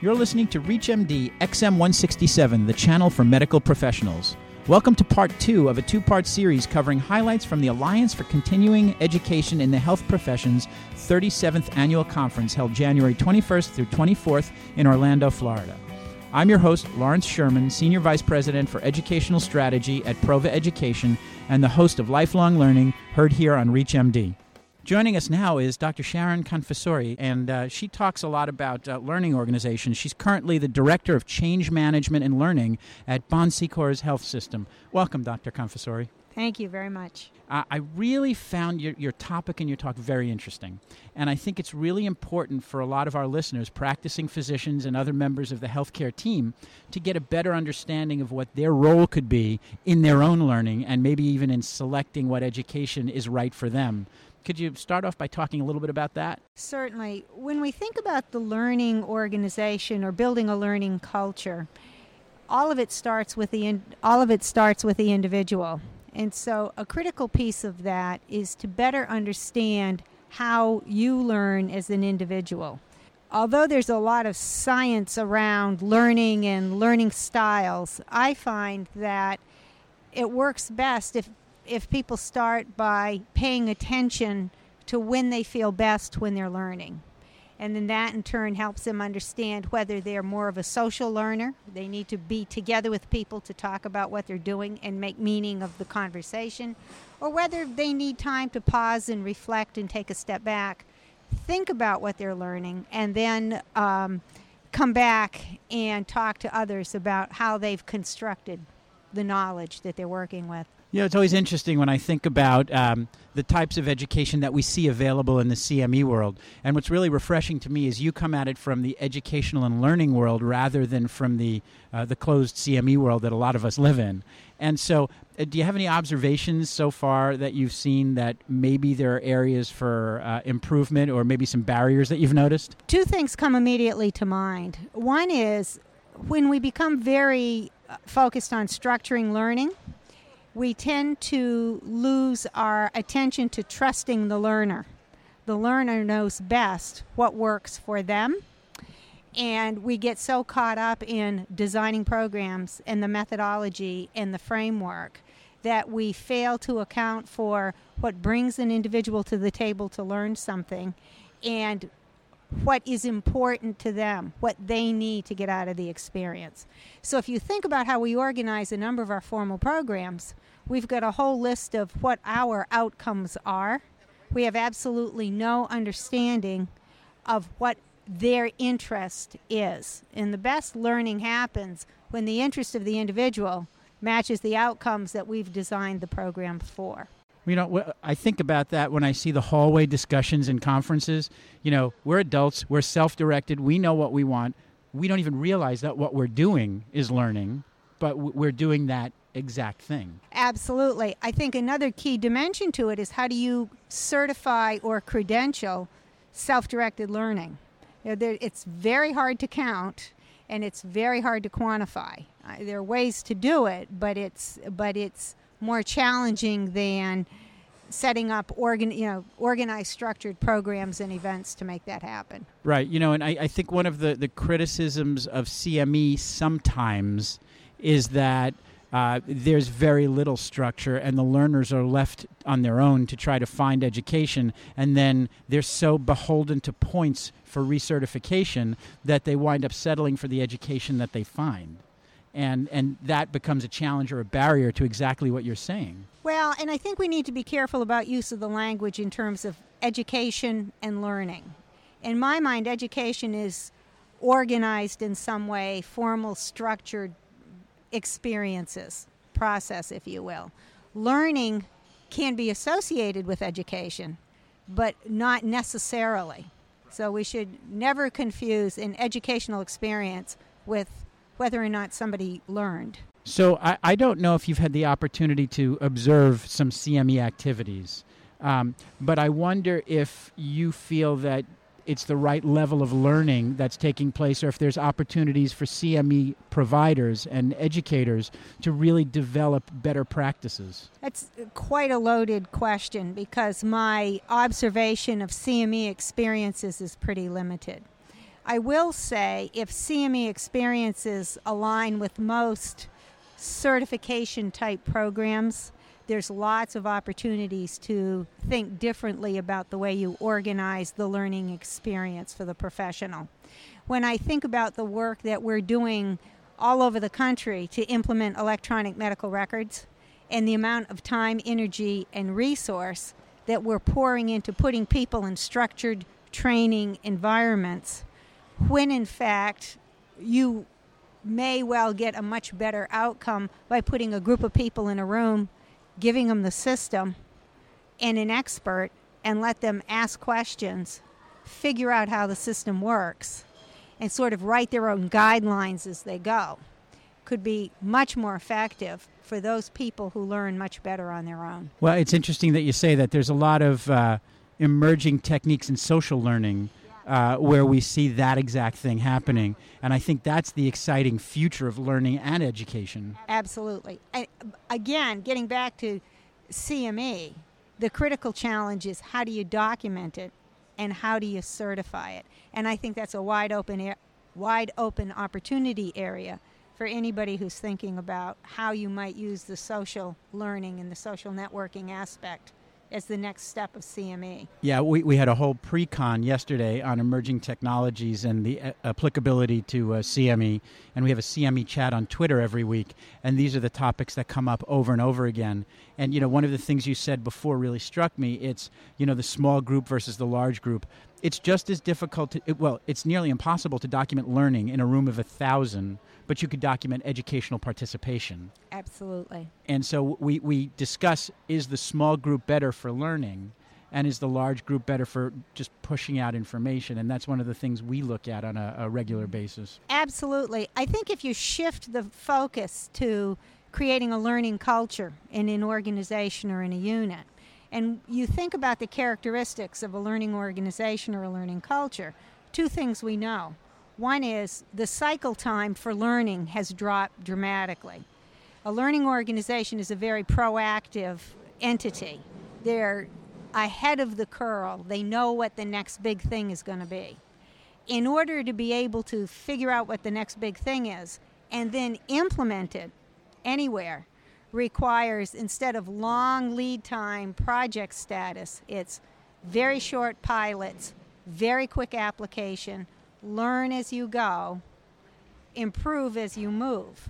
You're listening to ReachMD XM167, the channel for medical professionals. Welcome to part two of a two part series covering highlights from the Alliance for Continuing Education in the Health Professions 37th Annual Conference held January 21st through 24th in Orlando, Florida. I'm your host, Lawrence Sherman, Senior Vice President for Educational Strategy at Prova Education and the host of Lifelong Learning, heard here on ReachMD. Joining us now is Dr. Sharon Confessori, and uh, she talks a lot about uh, learning organizations. She's currently the Director of Change Management and Learning at Bon Secours Health System. Welcome, Dr. Confessori. Thank you very much. Uh, I really found your, your topic and your talk very interesting. And I think it's really important for a lot of our listeners, practicing physicians and other members of the healthcare team, to get a better understanding of what their role could be in their own learning and maybe even in selecting what education is right for them. Could you start off by talking a little bit about that? Certainly. When we think about the learning organization or building a learning culture, all of it starts with the in, all of it starts with the individual. And so a critical piece of that is to better understand how you learn as an individual. Although there's a lot of science around learning and learning styles, I find that it works best if if people start by paying attention to when they feel best when they're learning. And then that in turn helps them understand whether they're more of a social learner. They need to be together with people to talk about what they're doing and make meaning of the conversation, or whether they need time to pause and reflect and take a step back, think about what they're learning, and then um, come back and talk to others about how they've constructed the knowledge that they're working with. You know, it's always interesting when I think about um, the types of education that we see available in the CME world. And what's really refreshing to me is you come at it from the educational and learning world rather than from the uh, the closed CME world that a lot of us live in. And so, uh, do you have any observations so far that you've seen that maybe there are areas for uh, improvement or maybe some barriers that you've noticed? Two things come immediately to mind. One is when we become very uh, focused on structuring learning we tend to lose our attention to trusting the learner. The learner knows best what works for them. And we get so caught up in designing programs and the methodology and the framework that we fail to account for what brings an individual to the table to learn something and what is important to them, what they need to get out of the experience. So, if you think about how we organize a number of our formal programs, we've got a whole list of what our outcomes are. We have absolutely no understanding of what their interest is. And the best learning happens when the interest of the individual matches the outcomes that we've designed the program for you know, I think about that when I see the hallway discussions in conferences. You know, we're adults, we're self directed, we know what we want. We don't even realize that what we're doing is learning, but we're doing that exact thing. Absolutely. I think another key dimension to it is how do you certify or credential self directed learning? It's very hard to count and it's very hard to quantify. There are ways to do it, but it's but it's more challenging than setting up organ, you know, organized, structured programs and events to make that happen. Right. You know, and I, I think one of the, the criticisms of CME sometimes is that uh, there's very little structure, and the learners are left on their own to try to find education, and then they're so beholden to points for recertification that they wind up settling for the education that they find and and that becomes a challenge or a barrier to exactly what you're saying. Well, and I think we need to be careful about use of the language in terms of education and learning. In my mind, education is organized in some way, formal, structured experiences, process, if you will. Learning can be associated with education, but not necessarily. So we should never confuse an educational experience with whether or not somebody learned. So I, I don't know if you've had the opportunity to observe some CME activities, um, but I wonder if you feel that it's the right level of learning that's taking place, or if there's opportunities for CME providers and educators to really develop better practices? That's quite a loaded question because my observation of CME experiences is pretty limited. I will say if CME experiences align with most certification type programs, there's lots of opportunities to think differently about the way you organize the learning experience for the professional. When I think about the work that we're doing all over the country to implement electronic medical records and the amount of time, energy, and resource that we're pouring into putting people in structured training environments, when in fact you may well get a much better outcome by putting a group of people in a room, giving them the system and an expert, and let them ask questions, figure out how the system works, and sort of write their own guidelines as they go. Could be much more effective for those people who learn much better on their own. Well, it's interesting that you say that. There's a lot of uh, emerging techniques in social learning uh, where we see that exact thing happening. And I think that's the exciting future of learning and education. Absolutely. And again, getting back to CME, the critical challenge is how do you document it and how do you certify it? And I think that's a wide open, wide open opportunity area for anybody who's thinking about how you might use the social learning and the social networking aspect as the next step of CME. Yeah, we, we had a whole pre-con yesterday on emerging technologies and the uh, applicability to uh, CME, and we have a CME chat on Twitter every week, and these are the topics that come up over and over again. And you know, one of the things you said before really struck me. It's you know the small group versus the large group. It's just as difficult to well, it's nearly impossible to document learning in a room of a thousand but you could document educational participation. Absolutely. And so we, we discuss is the small group better for learning? And is the large group better for just pushing out information? And that's one of the things we look at on a, a regular basis. Absolutely. I think if you shift the focus to creating a learning culture in an organization or in a unit, and you think about the characteristics of a learning organization or a learning culture, two things we know. One is the cycle time for learning has dropped dramatically. A learning organization is a very proactive entity. They're ahead of the curve, they know what the next big thing is going to be. In order to be able to figure out what the next big thing is and then implement it anywhere requires, instead of long lead time project status, it's very short pilots, very quick application learn as you go, improve as you move.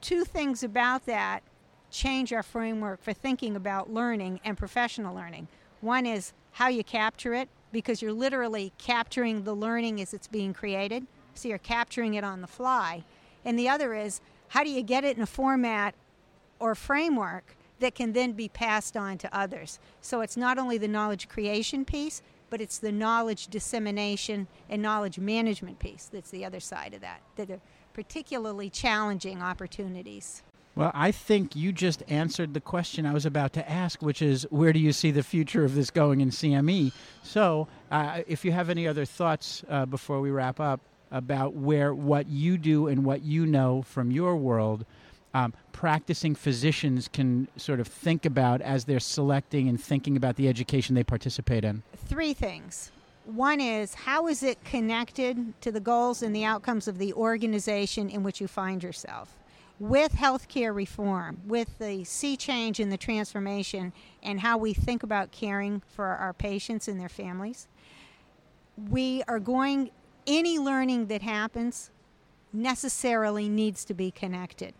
Two things about that change our framework for thinking about learning and professional learning. One is how you capture it, because you're literally capturing the learning as it's being created, so you're capturing it on the fly. And the other is how do you get it in a format or framework that can then be passed on to others? So it's not only the knowledge creation piece, but it's the knowledge dissemination and knowledge management piece that's the other side of that, that are particularly challenging opportunities. Well, I think you just answered the question I was about to ask, which is where do you see the future of this going in CME? So, uh, if you have any other thoughts uh, before we wrap up about where what you do and what you know from your world, um, practicing physicians can sort of think about as they're selecting and thinking about the education they participate in? Three things. One is how is it connected to the goals and the outcomes of the organization in which you find yourself? With healthcare reform, with the sea change and the transformation, and how we think about caring for our patients and their families, we are going, any learning that happens necessarily needs to be connected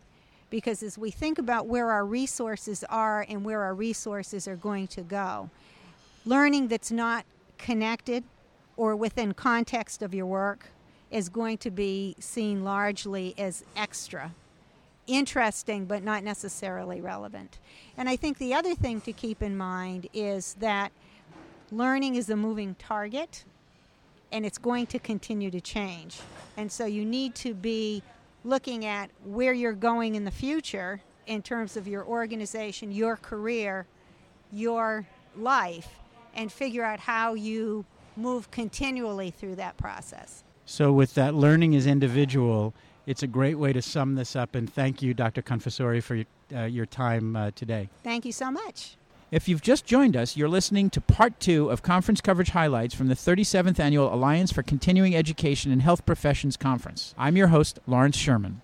because as we think about where our resources are and where our resources are going to go, learning that's not connected or within context of your work is going to be seen largely as extra. Interesting, but not necessarily relevant. And I think the other thing to keep in mind is that learning is a moving target and it's going to continue to change. And so you need to be looking at where you're going in the future in terms of your organization, your career, your life, and figure out how you move continually through that process. So, with that learning is individual, it's a great way to sum this up. And thank you, Dr. Confessori, for your, uh, your time uh, today. Thank you so much. If you've just joined us, you're listening to part two of conference coverage highlights from the 37th Annual Alliance for Continuing Education and Health Professions Conference. I'm your host, Lawrence Sherman.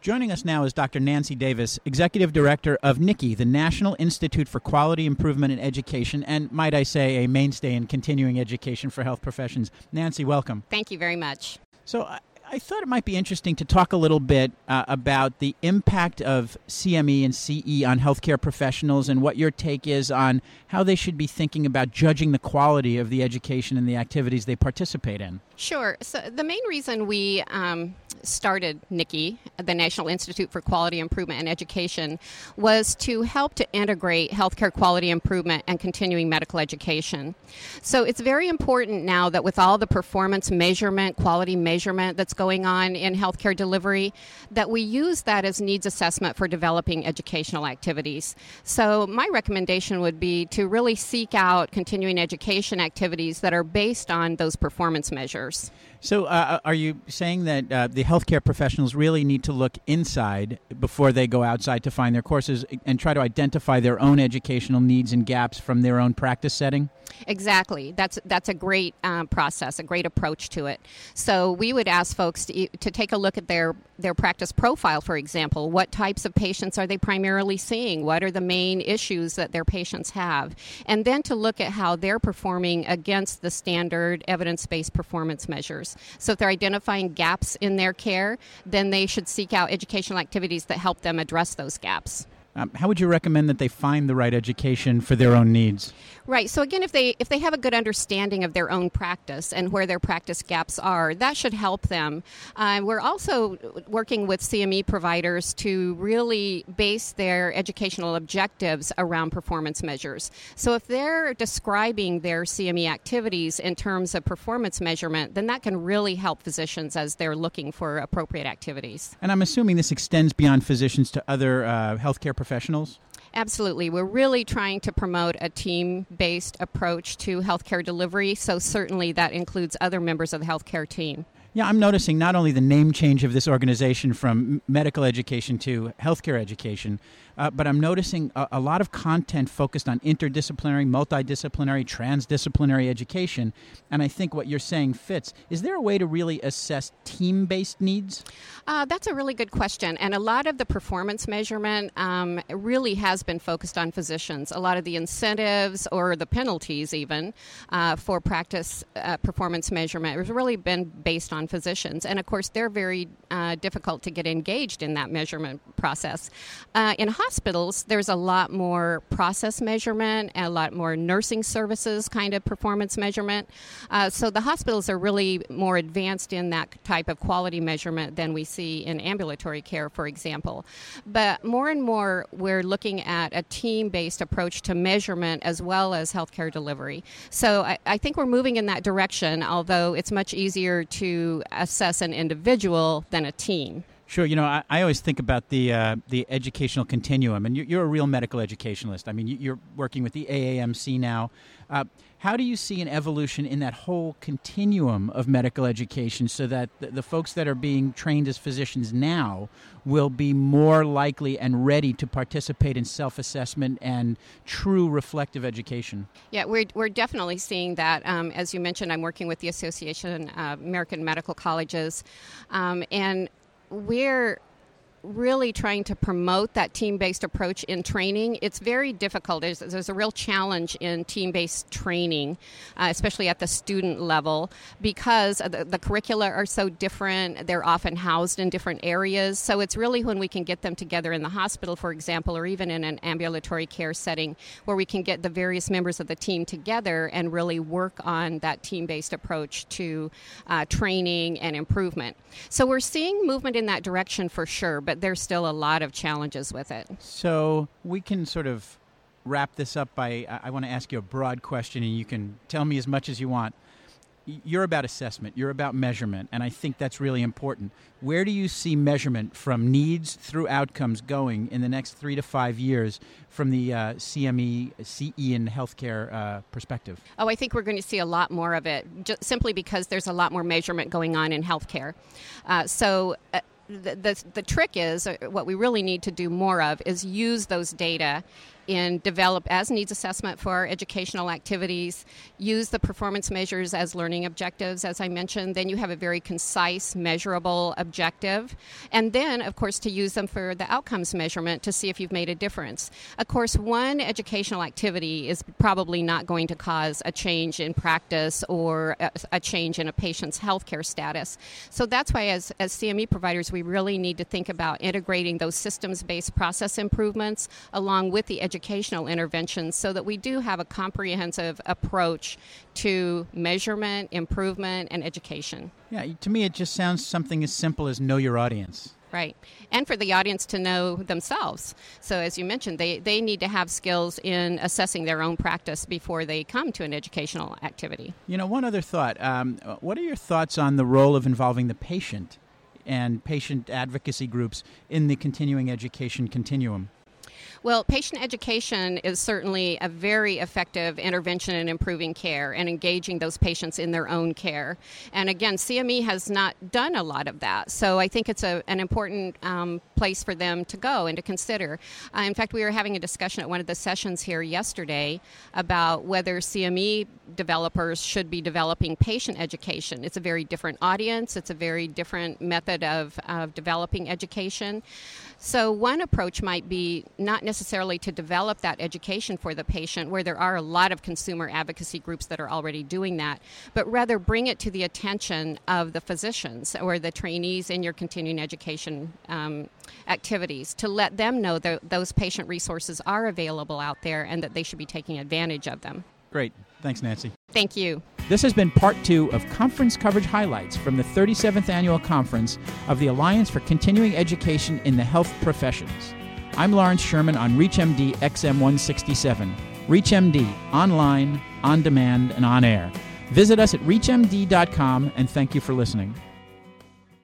Joining us now is Dr. Nancy Davis, Executive Director of NICI, the National Institute for Quality Improvement in Education, and might I say, a mainstay in continuing education for health professions. Nancy, welcome. Thank you very much. So, I thought it might be interesting to talk a little bit uh, about the impact of CME and CE on healthcare professionals and what your take is on how they should be thinking about judging the quality of the education and the activities they participate in. Sure. So, the main reason we um, started NICI, the National Institute for Quality Improvement in Education, was to help to integrate healthcare quality improvement and continuing medical education. So, it's very important now that with all the performance measurement, quality measurement that's going on in healthcare delivery, that we use that as needs assessment for developing educational activities. So, my recommendation would be to really seek out continuing education activities that are based on those performance measures years. So, uh, uh are you saying that uh, the healthcare professionals really need to look inside before they go outside to find their courses and try to identify their own educational needs and gaps from their own practice setting? Exactly. That's that's a great um, process, a great approach to it. So we would ask folks to, to take a look at their their practice profile, for example. What types of patients are they primarily seeing? What are the main issues that their patients have? And then to look at how they're performing against the standard evidence based performance measures. So if they're identifying gaps in their care, then they should seek out educational activities that help them address those gaps. Um, how would you recommend that they find the right education for their own needs? Right. So again, if they if they have a good understanding of their own practice and where their practice gaps are, that should help them. Uh, we're also working with CME providers to really base their educational objectives around performance measures. So if they're describing their CME activities in terms of performance measurement, then that can really help physicians as they're looking for appropriate activities. And I'm assuming this extends beyond physicians to other uh, healthcare professionals? Absolutely. We're really trying to promote a team based approach to healthcare delivery, so certainly that includes other members of the healthcare team. Yeah, I'm noticing not only the name change of this organization from medical education to healthcare education, uh, but I'm noticing a, a, lot of content focused on interdisciplinary, multidisciplinary, transdisciplinary education. And I think what you're saying fits. Is there a way to really assess team based needs? Uh, that's a really good question. And a lot of the performance measurement um, really has been focused on physicians. A lot of the incentives or the penalties, even uh, for practice uh, performance measurement, has really been based on physicians. And of course, they're very uh, difficult to get engaged in that measurement process. Uh, in hospitals, there's a lot more process measurement a lot more nursing services kind of performance measurement. Uh, so the hospitals are really more advanced in that type of quality measurement than we see in ambulatory care, for example. But more and more, we're looking at a team based approach to measurement as well as healthcare delivery. So I, I think we're moving in that direction, although it's much easier to assess an individual than a team. Sure. You know, I, I always think about the uh, the educational continuum, and you're, you're, a real medical educationalist. I mean, you're working with the AAMC now. Uh, how do you see an evolution in that whole continuum of medical education so that the, the, folks that are being trained as physicians now will be more likely and ready to participate in self assessment and true reflective education? Yeah, we're, we're definitely seeing that. Um, as you mentioned, I'm working with the Association of American Medical Colleges, um, and we're really trying to promote that team based approach in training. It's very difficult. There's, there's a real challenge in team based training, uh, especially at the student level, because the, the, curricula are so different. They're often housed in different areas. So it's really when we can get them together in the hospital, for example, or even in an ambulatory care setting, where we can get the various members of the team together and really work on that team based approach to uh, training and improvement. So we're seeing movement in that direction for sure but there's still a lot of challenges with it. So we can sort of wrap this up by I, I want to ask you a broad question, and you can tell me as much as you want. You're about assessment, you're about measurement, and I think that's really important. Where do you see measurement from needs through outcomes going in the next three to five years from the uh, CME, CE, and healthcare uh, perspective? Oh, I think we're going to see a lot more of it, just simply because there's a lot more measurement going on in healthcare. Uh, so, uh, the, the, the trick is uh, what we really need to do more of is use those data in develop as needs assessment for our educational activities, use the performance measures as learning objectives, as I mentioned. Then you have a very concise, measurable objective. And then, of course, to use them for the outcomes measurement to see if you've made a difference. Of course, one educational activity is probably not going to cause a change in practice or a, a change in a patient's healthcare status. So that's why, as, as CME providers, we really need to think about integrating those systems based process improvements along with the education educational interventions so that we do have a comprehensive approach to measurement, improvement, and education. Yeah, to me, it just sounds something as simple as know your audience. Right. And for the audience to know themselves. So, as you mentioned, they, they need to have skills in assessing their own practice before they come to an educational activity. You know, one other thought. Um, what are your thoughts on the role of involving the patient and patient advocacy groups in the continuing education continuum? Well, patient education is certainly a very effective intervention in improving care and engaging those patients in their own care. And again, CME has not done a lot of that. So I think it's a, an important um, place for them to go and to consider. Uh, in fact, we were having a discussion at one of the sessions here yesterday about whether CME developers should be developing patient education. It's a very different audience, it's a very different method of, of developing education. So, one approach might be not necessarily to develop that education for the patient, where there are a lot of consumer advocacy groups that are already doing that, but rather bring it to the attention of the physicians or the trainees in your continuing education um, activities to let them know that those patient resources are available out there and that they should be taking advantage of them. Great. Thanks, Nancy. Thank you. This has been part two of conference coverage highlights from the 37th annual conference of the Alliance for Continuing Education in the Health Professions. I'm Lawrence Sherman on ReachMD XM167. ReachMD, online, on demand, and on air. Visit us at ReachMD.com and thank you for listening.